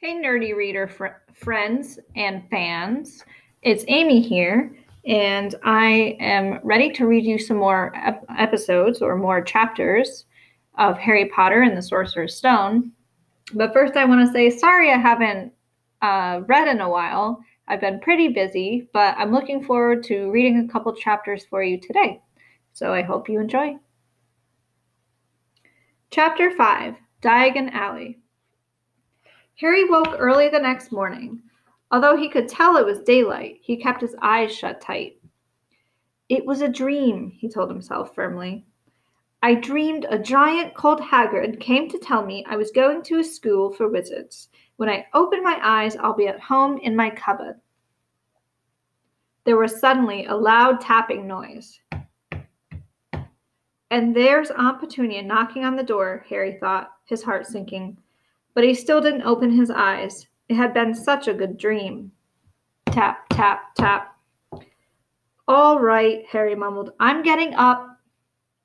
Hey, nerdy reader fr- friends and fans. It's Amy here, and I am ready to read you some more ep- episodes or more chapters of Harry Potter and the Sorcerer's Stone. But first, I want to say sorry I haven't uh, read in a while. I've been pretty busy, but I'm looking forward to reading a couple chapters for you today. So I hope you enjoy. Chapter 5 Diagon Alley. Harry woke early the next morning. Although he could tell it was daylight, he kept his eyes shut tight. It was a dream, he told himself firmly. I dreamed a giant called Hagrid came to tell me I was going to a school for wizards. When I open my eyes, I'll be at home in my cupboard. There was suddenly a loud tapping noise. And there's Aunt Petunia knocking on the door, Harry thought, his heart sinking. But he still didn't open his eyes. It had been such a good dream. Tap, tap, tap. All right, Harry mumbled. I'm getting up.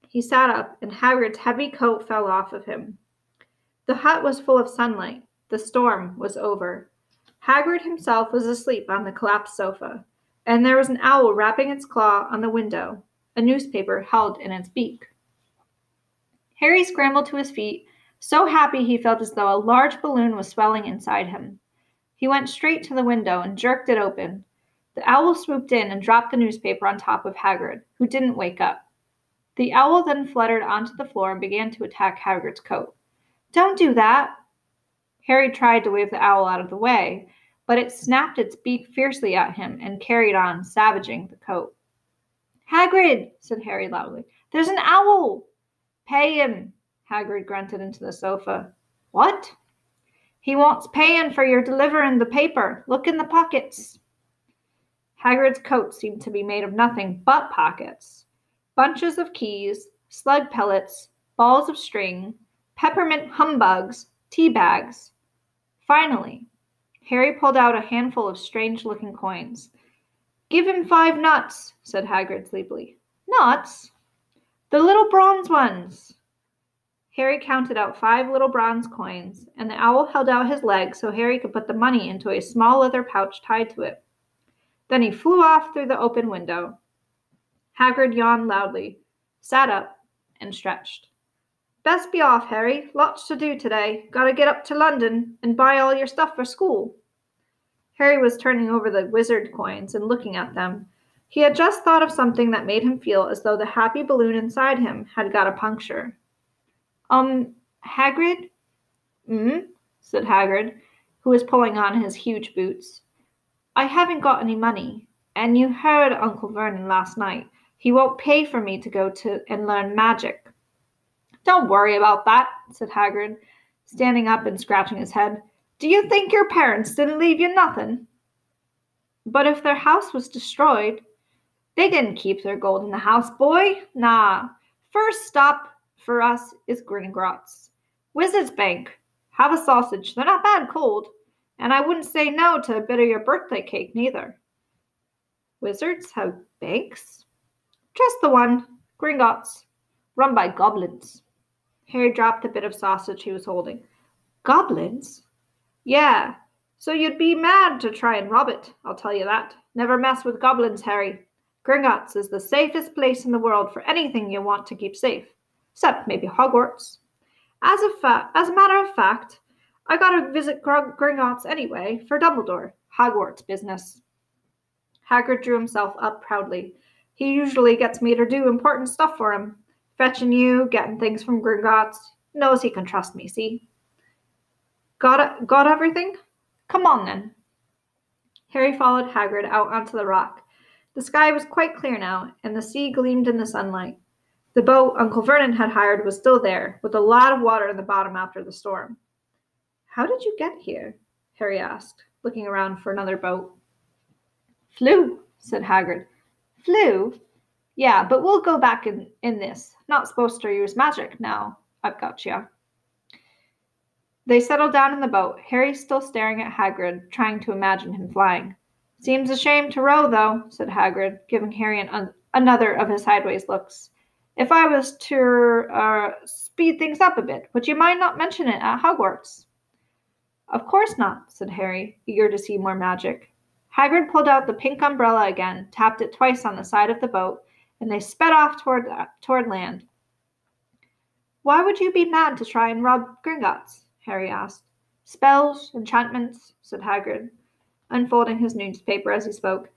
He sat up, and Hagrid's heavy coat fell off of him. The hut was full of sunlight. The storm was over. Hagrid himself was asleep on the collapsed sofa, and there was an owl rapping its claw on the window, a newspaper held in its beak. Harry scrambled to his feet, so happy he felt as though a large balloon was swelling inside him. He went straight to the window and jerked it open. The owl swooped in and dropped the newspaper on top of Hagrid, who didn't wake up. The owl then fluttered onto the floor and began to attack Hagrid's coat. Don't do that! Harry tried to wave the owl out of the way, but it snapped its beak fiercely at him and carried on, savaging the coat. Hagrid, said Harry loudly, there's an owl! Pay him, Hagrid grunted into the sofa. What? He wants paying for your delivering the paper. Look in the pockets. Hagrid's coat seemed to be made of nothing but pockets. Bunches of keys, slug pellets, balls of string, peppermint humbugs, tea bags. Finally, Harry pulled out a handful of strange looking coins. Give him five nuts, said Hagrid sleepily. Nuts? The little bronze ones. Harry counted out five little bronze coins, and the owl held out his leg so Harry could put the money into a small leather pouch tied to it. Then he flew off through the open window. Hagrid yawned loudly, sat up, and stretched. Best be off, Harry. Lots to do today. Gotta get up to London and buy all your stuff for school. Harry was turning over the wizard coins and looking at them. He had just thought of something that made him feel as though the happy balloon inside him had got a puncture. Um, Hagrid? Hmm? said Hagrid, who was pulling on his huge boots. I haven't got any money, and you heard Uncle Vernon last night. He won't pay for me to go to and learn magic. Don't worry about that, said Hagrid, standing up and scratching his head. Do you think your parents didn't leave you nothing? But if their house was destroyed, they didn't keep their gold in the house, boy. Nah. First stop for us is Gringotts. Wizard's Bank. Have a sausage. They're not bad cold. And I wouldn't say no to a bit of your birthday cake, neither. Wizards have banks? Just the one. Gringotts. Run by goblins. Harry dropped the bit of sausage he was holding. Goblins? Yeah. So you'd be mad to try and rob it, I'll tell you that. Never mess with goblins, Harry. Gringotts is the safest place in the world for anything you want to keep safe except maybe Hogwarts. As a, fa- as a matter of fact, I gotta visit Gr- Gringotts anyway for Dumbledore. Hogwarts business. Hagrid drew himself up proudly. He usually gets me to do important stuff for him. Fetching you, getting things from Gringotts. Knows he can trust me, see? Got, got everything? Come on then. Harry followed Hagrid out onto the rock. The sky was quite clear now, and the sea gleamed in the sunlight. The boat Uncle Vernon had hired was still there, with a lot of water in the bottom after the storm. How did you get here? Harry asked, looking around for another boat. Flew, said Hagrid. Flew? Yeah, but we'll go back in, in this. Not supposed to use magic now. I've got you. They settled down in the boat, Harry still staring at Hagrid, trying to imagine him flying. Seems a shame to row, though, said Hagrid, giving Harry an un- another of his sideways looks. If I was to uh, speed things up a bit, would you mind not mentioning it at Hogwarts? Of course not, said Harry, eager to see more magic. Hagrid pulled out the pink umbrella again, tapped it twice on the side of the boat, and they sped off toward, toward land. Why would you be mad to try and rob Gringotts? Harry asked. Spells, enchantments, said Hagrid, unfolding his newspaper as he spoke.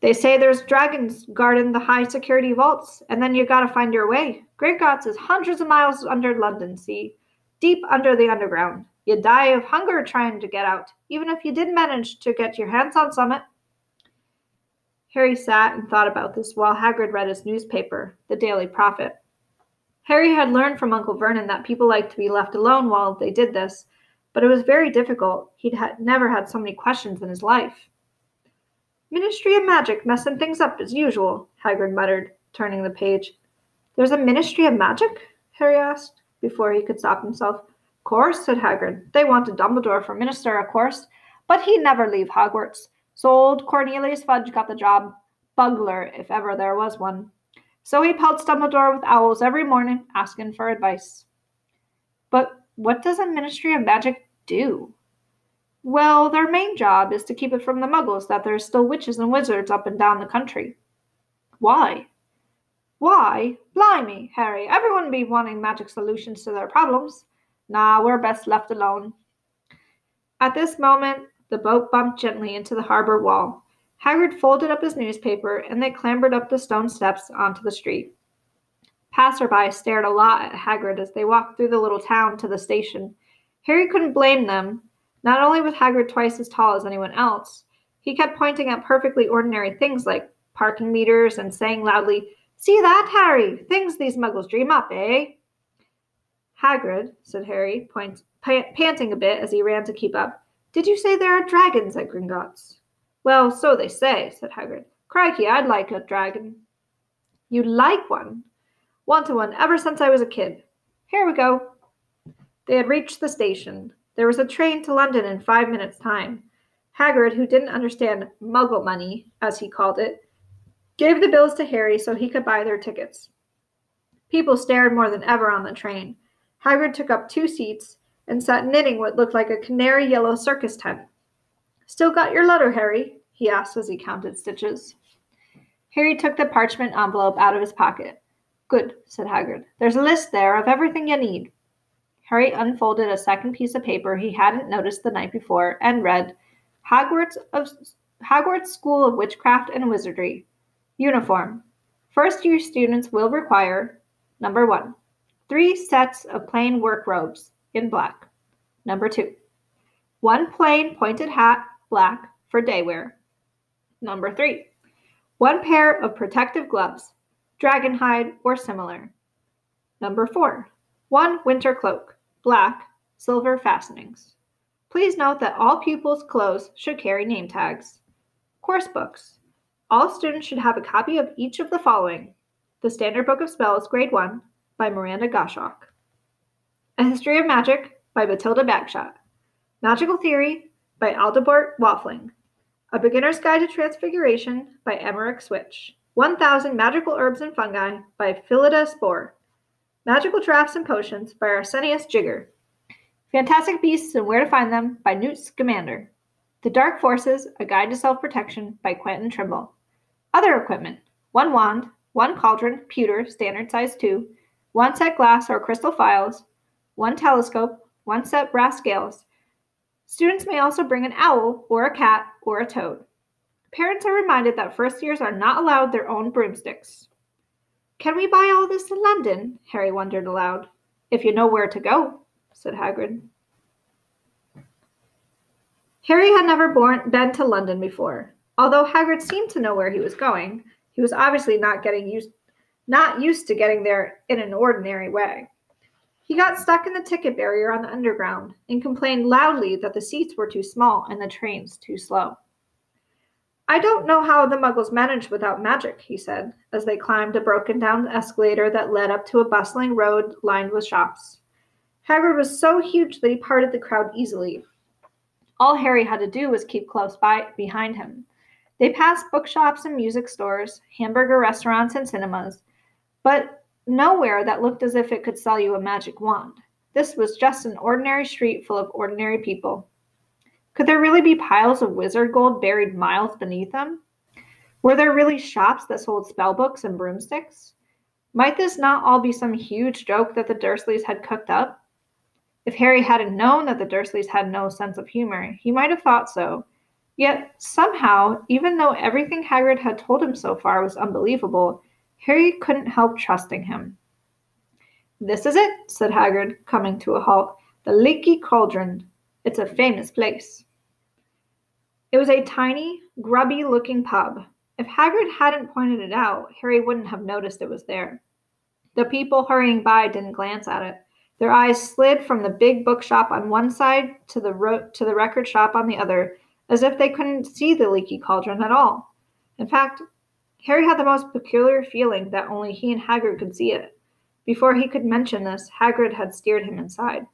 They say there's dragons guarding the high security vaults, and then you gotta find your way. Gringotts is hundreds of miles under London, see? Deep under the underground. You'd die of hunger trying to get out, even if you did manage to get your hands on Summit. Harry sat and thought about this while Hagrid read his newspaper, The Daily Prophet. Harry had learned from Uncle Vernon that people liked to be left alone while they did this, but it was very difficult. He'd never had so many questions in his life. Ministry of Magic messing things up as usual, Hagrid muttered, turning the page. There's a Ministry of Magic? Harry asked, before he could stop himself. Course, said Hagrid. They wanted Dumbledore for minister, of course, but he'd never leave Hogwarts. So old Cornelius Fudge got the job. Bugler, if ever there was one. So he pelts Dumbledore with owls every morning, asking for advice. But what does a Ministry of Magic do? Well, their main job is to keep it from the muggles that there's still witches and wizards up and down the country. Why? Why? Blimey, Harry, everyone be wanting magic solutions to their problems. Nah, we're best left alone. At this moment, the boat bumped gently into the harbor wall. Hagrid folded up his newspaper and they clambered up the stone steps onto the street. Passersby stared a lot at Hagrid as they walked through the little town to the station. Harry couldn't blame them. Not only was Hagrid twice as tall as anyone else, he kept pointing at perfectly ordinary things like parking meters and saying loudly, See that, Harry? Things these muggles dream up, eh? Hagrid, said Harry, point, panting a bit as he ran to keep up. Did you say there are dragons at Gringotts? Well, so they say, said Hagrid. Crikey, I'd like a dragon. You'd like one? Wanted one ever since I was a kid. Here we go. They had reached the station. There was a train to London in five minutes' time. Hagrid, who didn't understand muggle money, as he called it, gave the bills to Harry so he could buy their tickets. People stared more than ever on the train. Hagrid took up two seats and sat knitting what looked like a canary yellow circus tent. Still got your letter, Harry? he asked as he counted stitches. Harry took the parchment envelope out of his pocket. Good, said Hagrid. There's a list there of everything you need. Harry unfolded a second piece of paper he hadn't noticed the night before and read Hogwarts of Hogwarts School of Witchcraft and Wizardry. Uniform. First year students will require number 1 Three sets of plain work robes in black. Number two, one plain pointed hat, black, for day wear. Number three, one pair of protective gloves, dragon hide or similar. Number four, one winter cloak, black, silver fastenings. Please note that all pupils' clothes should carry name tags. Course books. All students should have a copy of each of the following The Standard Book of Spells, Grade 1, by Miranda Goshawk. A History of Magic by Matilda Bagshot. Magical Theory by Adalbert Waffling. A Beginner's Guide to Transfiguration by Emmerich Switch. 1000 Magical Herbs and Fungi by Phillida Spore. Magical Drafts and Potions by Arsenius Jigger. Fantastic Beasts and Where to Find Them by Newt Scamander. The Dark Forces, A Guide to Self-Protection by Quentin Trimble. Other equipment. One wand, one cauldron, pewter, standard size 2, one set glass or crystal phials, one telescope, one set brass scales. Students may also bring an owl or a cat or a toad. Parents are reminded that first years are not allowed their own broomsticks. Can we buy all this in London? Harry wondered aloud. If you know where to go, said Hagrid. Harry had never born, been to London before. Although Hagrid seemed to know where he was going, he was obviously not getting used not used to getting there in an ordinary way. He got stuck in the ticket barrier on the underground and complained loudly that the seats were too small and the trains too slow. I don't know how the muggles manage without magic, he said, as they climbed a broken down escalator that led up to a bustling road lined with shops. Hagrid was so huge that he parted the crowd easily. All Harry had to do was keep close by behind him. They passed bookshops and music stores, hamburger restaurants and cinemas, but nowhere that looked as if it could sell you a magic wand. This was just an ordinary street full of ordinary people. Could there really be piles of wizard gold buried miles beneath them? Were there really shops that sold spellbooks and broomsticks? Might this not all be some huge joke that the Dursleys had cooked up? If Harry hadn't known that the Dursleys had no sense of humor, he might have thought so. Yet, somehow, even though everything Hagrid had told him so far was unbelievable, Harry couldn't help trusting him. This is it, said Hagrid, coming to a halt. The Leaky Cauldron. It's a famous place. It was a tiny, grubby looking pub. If Hagrid hadn't pointed it out, Harry wouldn't have noticed it was there. The people hurrying by didn't glance at it. Their eyes slid from the big bookshop on one side to the ro- to the record shop on the other, as if they couldn't see the leaky cauldron at all. In fact, Harry had the most peculiar feeling that only he and Hagrid could see it. Before he could mention this, Hagrid had steered him inside.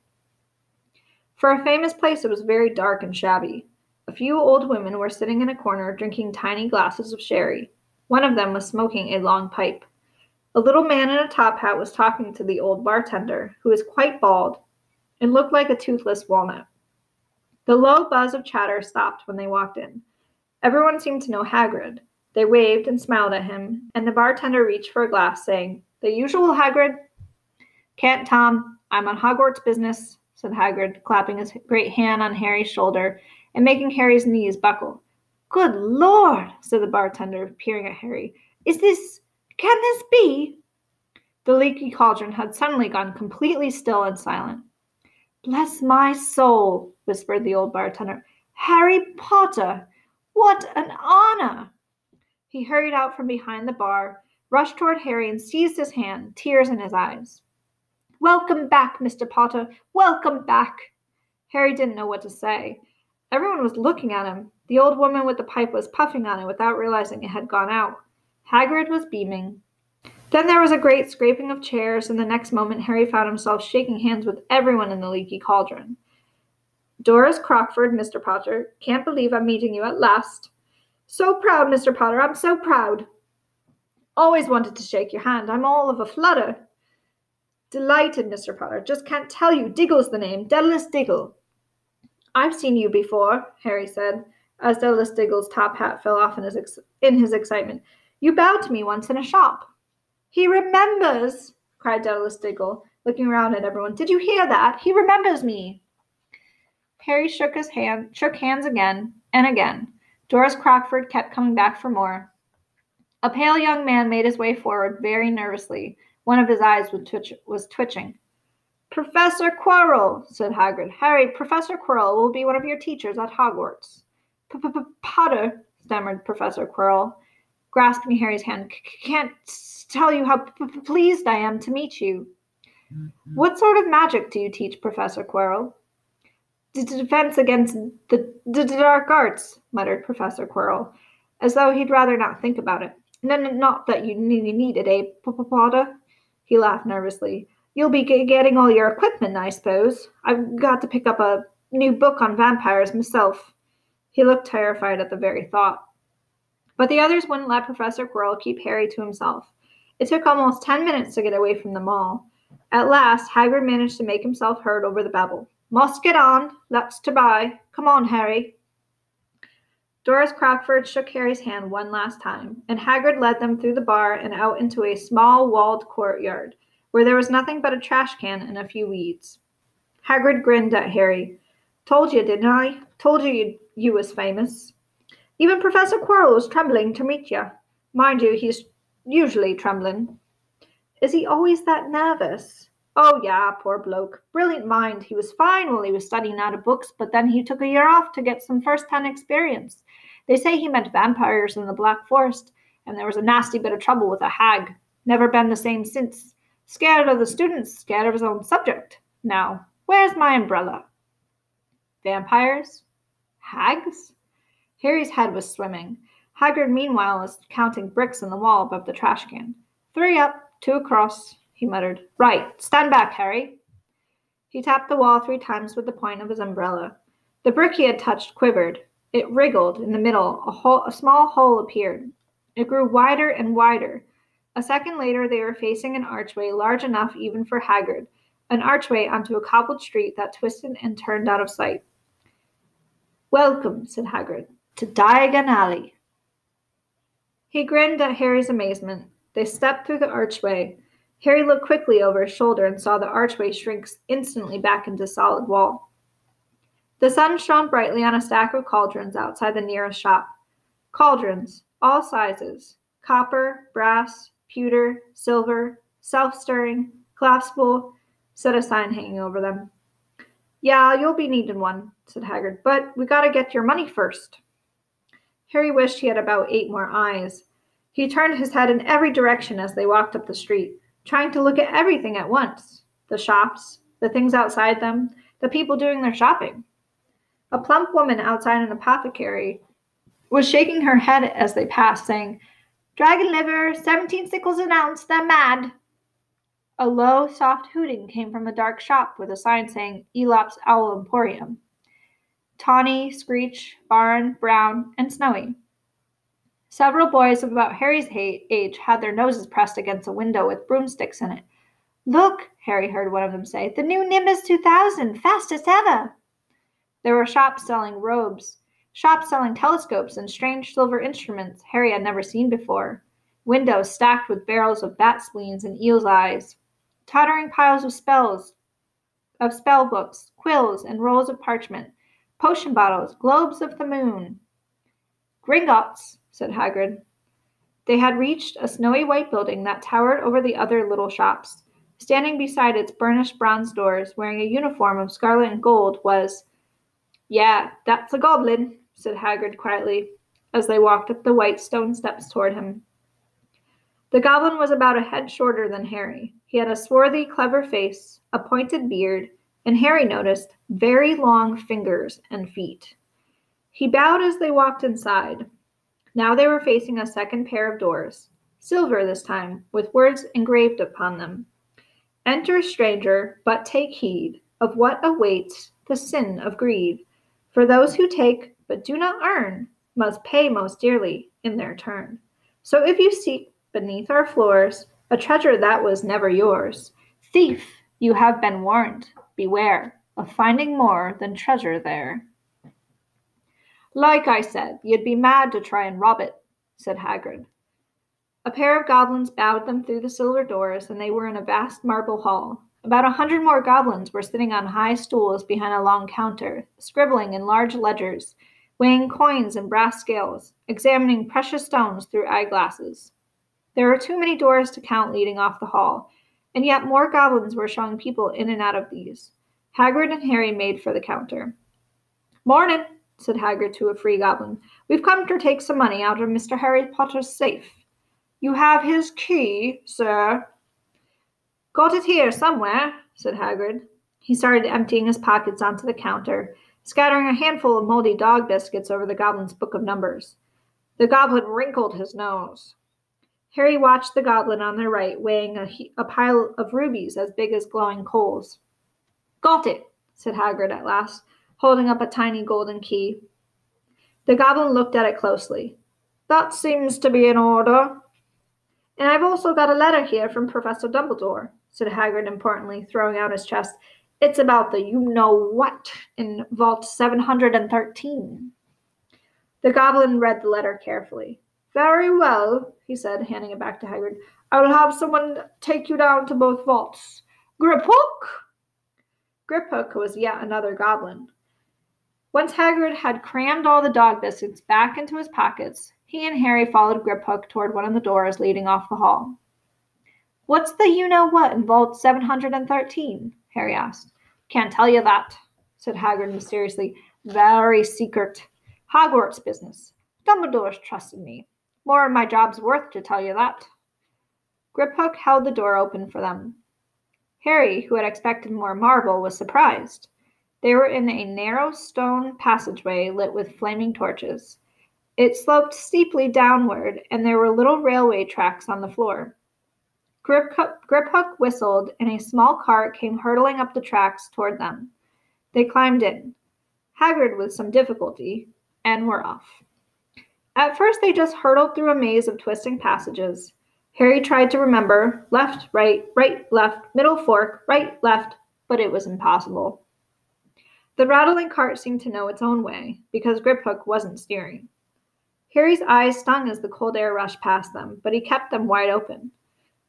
For a famous place, it was very dark and shabby. A few old women were sitting in a corner drinking tiny glasses of sherry. One of them was smoking a long pipe. A little man in a top hat was talking to the old bartender, who was quite bald and looked like a toothless walnut. The low buzz of chatter stopped when they walked in. Everyone seemed to know Hagrid. They waved and smiled at him, and the bartender reached for a glass, saying, The usual, Hagrid? Can't, Tom. I'm on Hogwarts business, said Hagrid, clapping his great hand on Harry's shoulder and making Harry's knees buckle. Good Lord, said the bartender, peering at Harry. Is this can this be? The leaky cauldron had suddenly gone completely still and silent. Bless my soul, whispered the old bartender. Harry Potter! What an honor! He hurried out from behind the bar, rushed toward Harry, and seized his hand, tears in his eyes. Welcome back, Mr. Potter. Welcome back. Harry didn't know what to say. Everyone was looking at him. The old woman with the pipe was puffing on it without realizing it had gone out. Hagrid was beaming. Then there was a great scraping of chairs, and the next moment Harry found himself shaking hands with everyone in the leaky cauldron. Doris Crockford, Mr. Potter. Can't believe I'm meeting you at last. So proud, Mr. Potter. I'm so proud. Always wanted to shake your hand. I'm all of a flutter. Delighted, Mr. Potter. Just can't tell you. Diggle's the name. Dedalus Diggle. I've seen you before, Harry said, as Dedalus Diggle's top hat fell off in his, ex- in his excitement. You bowed to me once in a shop. He remembers, cried Dedalus Diggle, looking around at everyone. Did you hear that? He remembers me. Harry shook his hand, shook hands again and again. Doris Crockford kept coming back for more. A pale young man made his way forward very nervously. One of his eyes was, twitch- was twitching. Professor Quirrell, said Hagrid. Harry, Professor Quirrell will be one of your teachers at Hogwarts. Potter, stammered Professor Quirrell grasping Harry's hand. Can't tell you how pleased I am to meet you. Mm-hmm. What sort of magic do you teach, Professor Quirrell? Defense against the, the, dark arts, muttered Professor Quirrell, as though he'd rather not think about it. No, no not that you needed a Potter. He laughed nervously. You'll be getting all your equipment, I suppose. I've got to pick up a new book on vampires myself. He looked terrified at the very thought. But the others wouldn't let Professor Quirrell keep Harry to himself. It took almost ten minutes to get away from them all. At last, Hagrid managed to make himself heard over the babble. Must get on. Lots to buy. Come on, Harry. Doris Crockford shook Harry's hand one last time, and Hagrid led them through the bar and out into a small walled courtyard, where there was nothing but a trash can and a few weeds. Hagrid grinned at Harry. Told you, didn't I? Told you you, you was famous. Even Professor Quirrell was trembling to meet you. Mind you, he's usually trembling. Is he always that nervous? Oh, yeah, poor bloke. Brilliant mind. He was fine while he was studying out of books, but then he took a year off to get some first hand experience. They say he meant vampires in the Black Forest, and there was a nasty bit of trouble with a hag. Never been the same since. Scared of the students, scared of his own subject. Now, where's my umbrella? Vampires? Hags? Harry's head was swimming. Hagrid, meanwhile, was counting bricks in the wall above the trash can. Three up, two across, he muttered. Right, stand back, Harry. He tapped the wall three times with the point of his umbrella. The brick he had touched quivered. It wriggled in the middle. A, hole, a small hole appeared. It grew wider and wider. A second later, they were facing an archway large enough even for Hagrid, an archway onto a cobbled street that twisted and turned out of sight. Welcome, said Hagrid, to Diagon Alley. He grinned at Harry's amazement. They stepped through the archway. Harry looked quickly over his shoulder and saw the archway shrink instantly back into solid wall. The sun shone brightly on a stack of cauldrons outside the nearest shop. Cauldrons, all sizes copper, brass, pewter, silver, self stirring, collapsible, said a sign hanging over them. Yeah, you'll be needing one, said Hagrid, but we gotta get your money first. Harry wished he had about eight more eyes. He turned his head in every direction as they walked up the street, trying to look at everything at once the shops, the things outside them, the people doing their shopping. A plump woman outside an apothecary was shaking her head as they passed, saying, Dragon liver, seventeen sickles an ounce, they're mad. A low, soft hooting came from a dark shop with a sign saying Eeylops Owl Emporium. Tawny, Screech, Barn, Brown, and Snowy. Several boys of about Harry's age had their noses pressed against a window with broomsticks in it. Look, Harry heard one of them say, the new Nimbus 2000, fastest ever. There were shops selling robes, shops selling telescopes and strange silver instruments Harry had never seen before, windows stacked with barrels of bat spleens and eel's eyes, tottering piles of spells, of spell books, quills, and rolls of parchment, potion bottles, globes of the moon. Gringotts, said Hagrid. They had reached a snowy white building that towered over the other little shops. Standing beside its burnished bronze doors, wearing a uniform of scarlet and gold, was yeah, that's a goblin, said Hagrid quietly, as they walked up the white stone steps toward him. The goblin was about a head shorter than Harry. He had a swarthy, clever face, a pointed beard, and Harry noticed very long fingers and feet. He bowed as they walked inside. Now they were facing a second pair of doors, silver this time, with words engraved upon them. Enter, stranger, but take heed of what awaits the sin of greed. For those who take but do not earn must pay most dearly in their turn. So if you seek beneath our floors a treasure that was never yours, thief, you have been warned. Beware of finding more than treasure there. Like I said, you'd be mad to try and rob it, said Hagrid. A pair of goblins bowed them through the silver doors, and they were in a vast marble hall, about a hundred more goblins were sitting on high stools behind a long counter, scribbling in large ledgers, weighing coins in brass scales, examining precious stones through eyeglasses. There were too many doors to count leading off the hall, and yet more goblins were showing people in and out of these. Hagrid and Harry made for the counter. Mornin', said Hagrid to a free goblin. We've come to take some money out of Mr. Harry Potter's safe. You have his key, sir, Got it here somewhere, said Hagrid. He started emptying his pockets onto the counter, scattering a handful of moldy dog biscuits over the goblin's book of numbers. The goblin wrinkled his nose. Harry watched the goblin on their right weighing a, a pile of rubies as big as glowing coals. Got it, said Hagrid at last, holding up a tiny golden key. The goblin looked at it closely. That seems to be in order. And I've also got a letter here from Professor Dumbledore said Hagrid importantly, throwing out his chest. It's about the you know what in Vault 713. The goblin read the letter carefully. Very well, he said, handing it back to Hagrid. I will have someone take you down to both vaults. Griphook! Griphook was yet another goblin. Once Hagrid had crammed all the dog biscuits back into his pockets, he and Harry followed Griphook toward one of the doors leading off the hall. What's the you know what in Vault 713? Harry asked. Can't tell you that, said Hagrid mysteriously. Very secret. Hogwarts business. Dumbledore's trusted me. More than my job's worth to tell you that. Griphook held the door open for them. Harry, who had expected more marble, was surprised. They were in a narrow stone passageway lit with flaming torches. It sloped steeply downward, and there were little railway tracks on the floor. Griphook whistled, and a small cart came hurtling up the tracks toward them. They climbed in, Hagrid with some difficulty, and were off. At first, they just hurtled through a maze of twisting passages. Harry tried to remember left, right, right, left, middle fork, right, left, but it was impossible. The rattling cart seemed to know its own way, because Griphook wasn't steering. Harry's eyes stung as the cold air rushed past them, but he kept them wide open.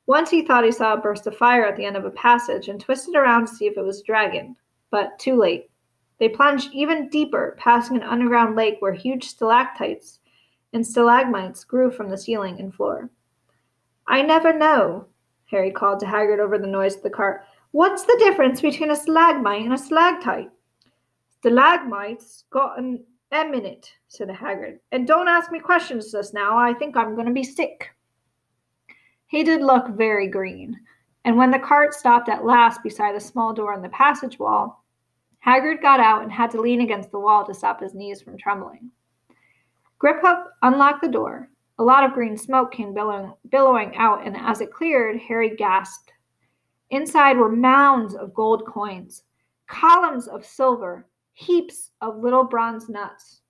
Once he thought he saw a burst of fire at the end of a passage and twisted around to see if it was a dragon, but too late. They plunged even deeper, passing an underground lake where huge stalactites and stalagmites grew from the ceiling and floor. I never know, Harry called to Hagrid over the noise of the cart. What's the difference between a stalagmite and a stalactite? Stalagmites got an a minute, said Hagrid. And don't ask me questions just now. I think I'm going to be sick. He did look very green, and when the cart stopped at last beside a small door in the passage wall, Hagrid got out and had to lean against the wall to stop his knees from trembling. Griphook unlocked the door. A lot of green smoke came billowing, billowing out, and as it cleared, Harry gasped. Inside were mounds of gold coins, columns of silver, heaps of little bronze nuts.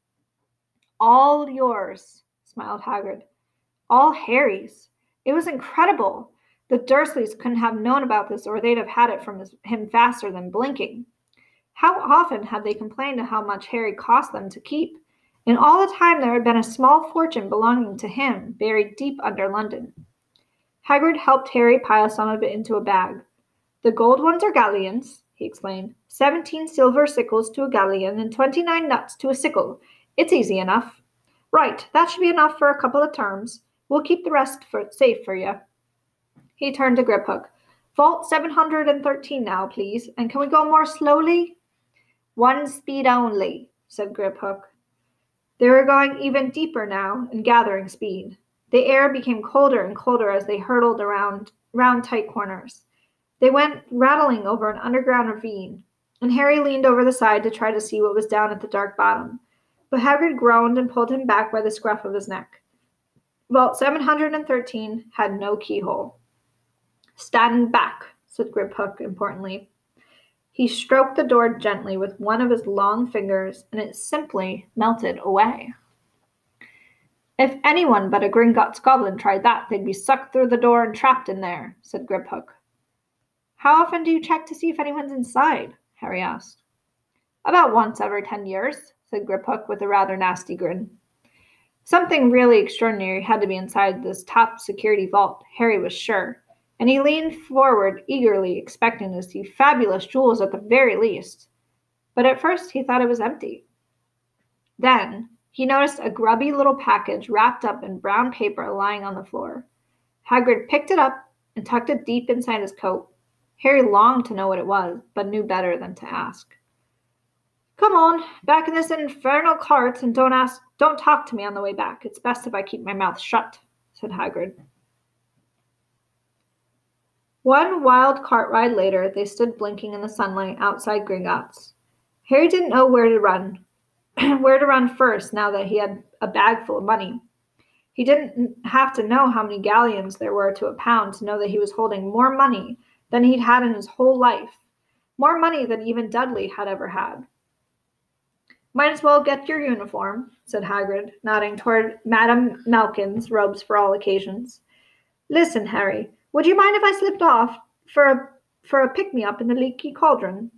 All yours, smiled Hagrid. All Harry's. It was incredible. The Dursleys couldn't have known about this, or they'd have had it from his, him faster than blinking. How often had they complained of how much Harry cost them to keep? And all the time there had been a small fortune belonging to him buried deep under London. Hagrid helped Harry pile some of it into a bag. The gold ones are galleons, he explained. Seventeen silver sickles to a galleon and twenty-nine nuts to a sickle. It's easy enough. Right, that should be enough for a couple of terms. We'll keep the rest for safe for you. He turned to Griphook. Vault 713 now, please. And can we go more slowly? One speed only, said Griphook. They were going even deeper now and gathering speed. The air became colder and colder as they hurtled around round tight corners. They went rattling over an underground ravine, and Harry leaned over the side to try to see what was down at the dark bottom. But Hagrid groaned and pulled him back by the scruff of his neck. Vault 713 had no keyhole. Stand back, said Griphook importantly. He stroked the door gently with one of his long fingers, and it simply melted away. If anyone but a Gringotts goblin tried that, they'd be sucked through the door and trapped in there, said Griphook. How often do you check to see if anyone's inside? Harry asked. About once every ten years, said Griphook with a rather nasty grin. Something really extraordinary had to be inside this top security vault, Harry was sure, and he leaned forward eagerly, expecting to see fabulous jewels at the very least. But at first he thought it was empty. Then he noticed a grubby little package wrapped up in brown paper lying on the floor. Hagrid picked it up and tucked it deep inside his coat. Harry longed to know what it was, but knew better than to ask. Come on, back in this infernal cart, and don't ask, don't talk to me on the way back. It's best if I keep my mouth shut," said Hagrid. One wild cart ride later, they stood blinking in the sunlight outside Gringotts. Harry didn't know where to run, where to run first. Now that he had a bag full of money, he didn't have to know how many galleons there were to a pound to know that he was holding more money than he'd had in his whole life, more money than even Dudley had ever had. Might as well get your uniform, said Hagrid, nodding toward Madame Malkin's robes for all occasions. Listen, Harry, would you mind if I slipped off for a for a pick me up in the leaky cauldron?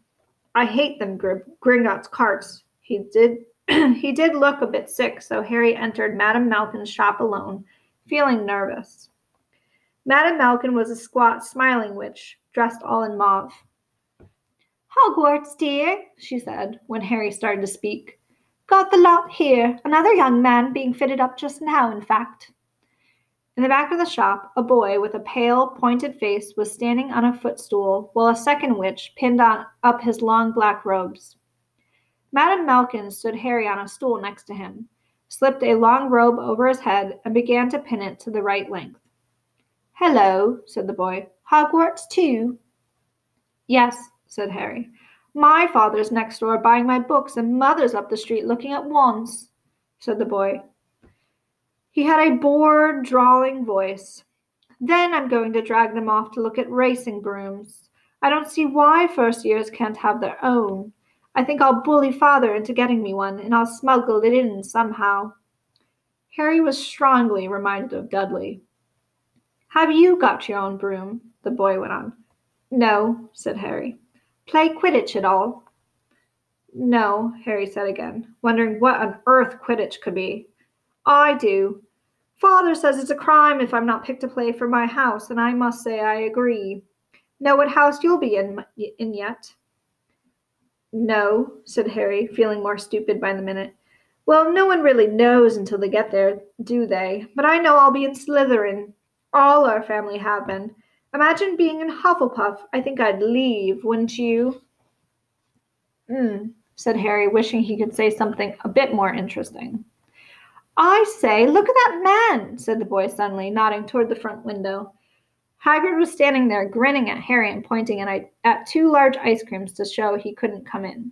I hate them Gr- Gringotts carts. He did he did look a bit sick, so Harry entered Madame Malkin's shop alone, feeling nervous. Madame Malkin was a squat, smiling witch, dressed all in mauve. Hogwarts, dear, she said, when Harry started to speak. Got the lot here. Another young man being fitted up just now, in fact. In the back of the shop, a boy with a pale, pointed face was standing on a footstool, while a second witch pinned on, up his long black robes. Madame Malkin stood Harry on a stool next to him, slipped a long robe over his head, and began to pin it to the right length. Hello, said the boy. Hogwarts, too? Yes, said Harry. My father's next door buying my books, and mother's up the street looking at wands, said the boy. He had a bored, drawling voice. Then I'm going to drag them off to look at racing brooms. I don't see why first years can't have their own. I think I'll bully father into getting me one, and I'll smuggle it in somehow. Harry was strongly reminded of Dudley. Have you got your own broom? the boy went on. No, said Harry. Play Quidditch at all? No, Harry said again, wondering what on earth Quidditch could be. I do. Father says it's a crime if I'm not picked to play for my house, and I must say I agree. Know what house you'll be in, in yet? No, said Harry, feeling more stupid by the minute. Well, no one really knows until they get there, do they? But I know I'll be in Slytherin. All our family have been. Imagine being in Hufflepuff. I think I'd leave, wouldn't you? Hmm, said Harry, wishing he could say something a bit more interesting. I say, look at that man, said the boy suddenly, nodding toward the front window. Hagrid was standing there, grinning at Harry and pointing at, at two large ice creams to show he couldn't come in.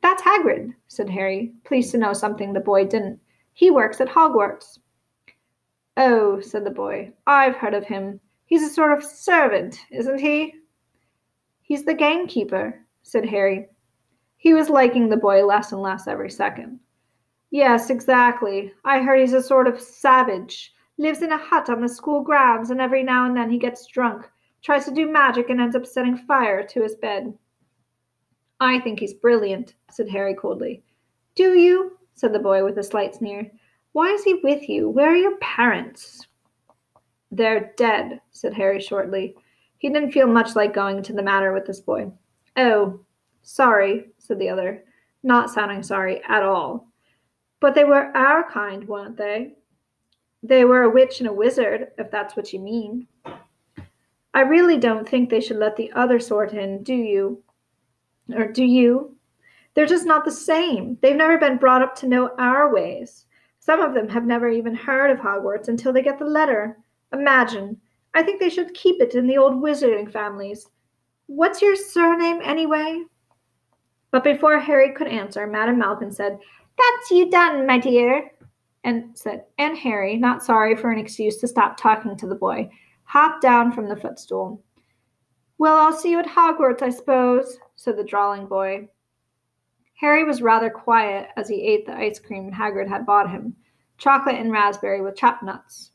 That's Hagrid, said Harry, pleased to know something the boy didn't. He works at Hogwarts. Oh, said the boy, I've heard of him. He's a sort of servant, isn't he? He's the gamekeeper, said Harry. He was liking the boy less and less every second. Yes, exactly. I heard he's a sort of savage lives in a hut on the school grounds, and every now and then he gets drunk, tries to do magic, and ends up setting fire to his bed. I think he's brilliant, said Harry coldly. Do you? said the boy with a slight sneer. Why is he with you? Where are your parents? They're dead, said Harry shortly. He didn't feel much like going into the matter with this boy. Oh, sorry, said the other, not sounding sorry at all. But they were our kind, weren't they? They were a witch and a wizard, if that's what you mean. I really don't think they should let the other sort in, do you? Or do you? They're just not the same. They've never been brought up to know our ways. Some of them have never even heard of Hogwarts until they get the letter. Imagine. I think they should keep it in the old wizarding families. What's your surname, anyway? But before Harry could answer, Madame Malkin said, That's you done, my dear and said, and Harry, not sorry for an excuse to stop talking to the boy, hopped down from the footstool. Well, I'll see you at Hogwarts, I suppose, said the drawling boy. Harry was rather quiet as he ate the ice cream Hagrid had bought him, chocolate and raspberry with chopped nuts.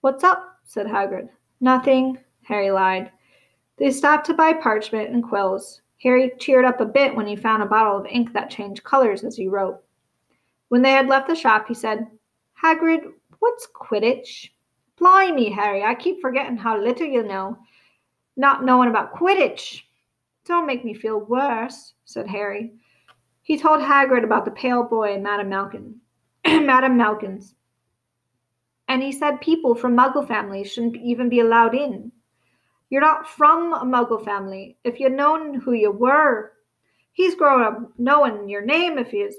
What's up? said Hagrid. Nothing, Harry lied. They stopped to buy parchment and quills. Harry cheered up a bit when he found a bottle of ink that changed colors as he wrote. When they had left the shop, he said, Hagrid, what's Quidditch? Blimey, Harry, I keep forgetting how little you know. Not knowing about Quidditch. Don't make me feel worse, said Harry. He told Hagrid about the pale boy and Madame Malkin. Madame Malkin's. And he said people from Muggle families shouldn't even be allowed in. You're not from a Muggle family. If you'd known who you were, he's grown up knowing your name if he is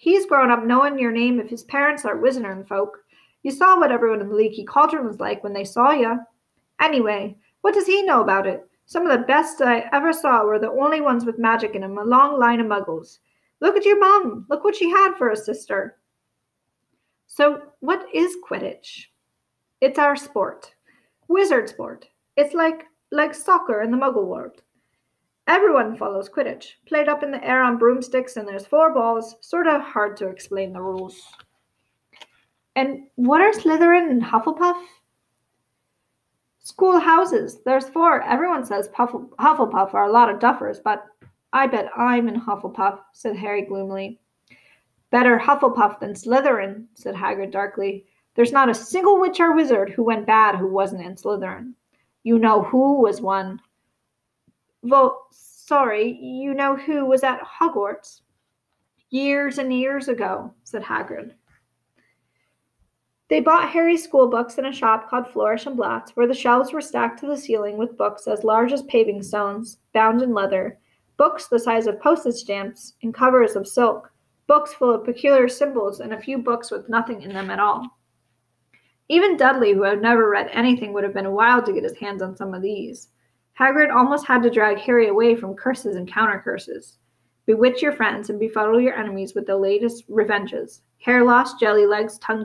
He's grown up knowing your name if his parents are Wizarding folk. You saw what everyone in the Leaky Cauldron was like when they saw you. Anyway, what does he know about it? Some of the best I ever saw were the only ones with magic in them, a long line of muggles. Look at your mum. Look what she had for a sister. So, what is Quidditch? It's our sport. Wizard sport. It's like like soccer in the muggle world. Everyone follows Quidditch, played up in the air on broomsticks, and there's four balls. Sort of hard to explain the rules. And what are Slytherin and Hufflepuff? School houses. There's four. Everyone says Puffle- Hufflepuff are a lot of duffers, but I bet I'm in Hufflepuff, said Harry gloomily. Better Hufflepuff than Slytherin, said Hagrid darkly. There's not a single witch or wizard who went bad who wasn't in Slytherin. You know who was one. Well, sorry, you know who was at Hogwarts? Years and years ago, said Hagrid. They bought Harry's school books in a shop called Flourish and Blotts, where the shelves were stacked to the ceiling with books as large as paving stones, bound in leather, books the size of postage stamps, in covers of silk, books full of peculiar symbols, and a few books with nothing in them at all. Even Dudley, who had never read anything, would have been wild to get his hands on some of these. Hagrid almost had to drag Harry away from curses and counter curses. Bewitch your friends and befuddle your enemies with the latest revenges. Hair loss, jelly legs, tongue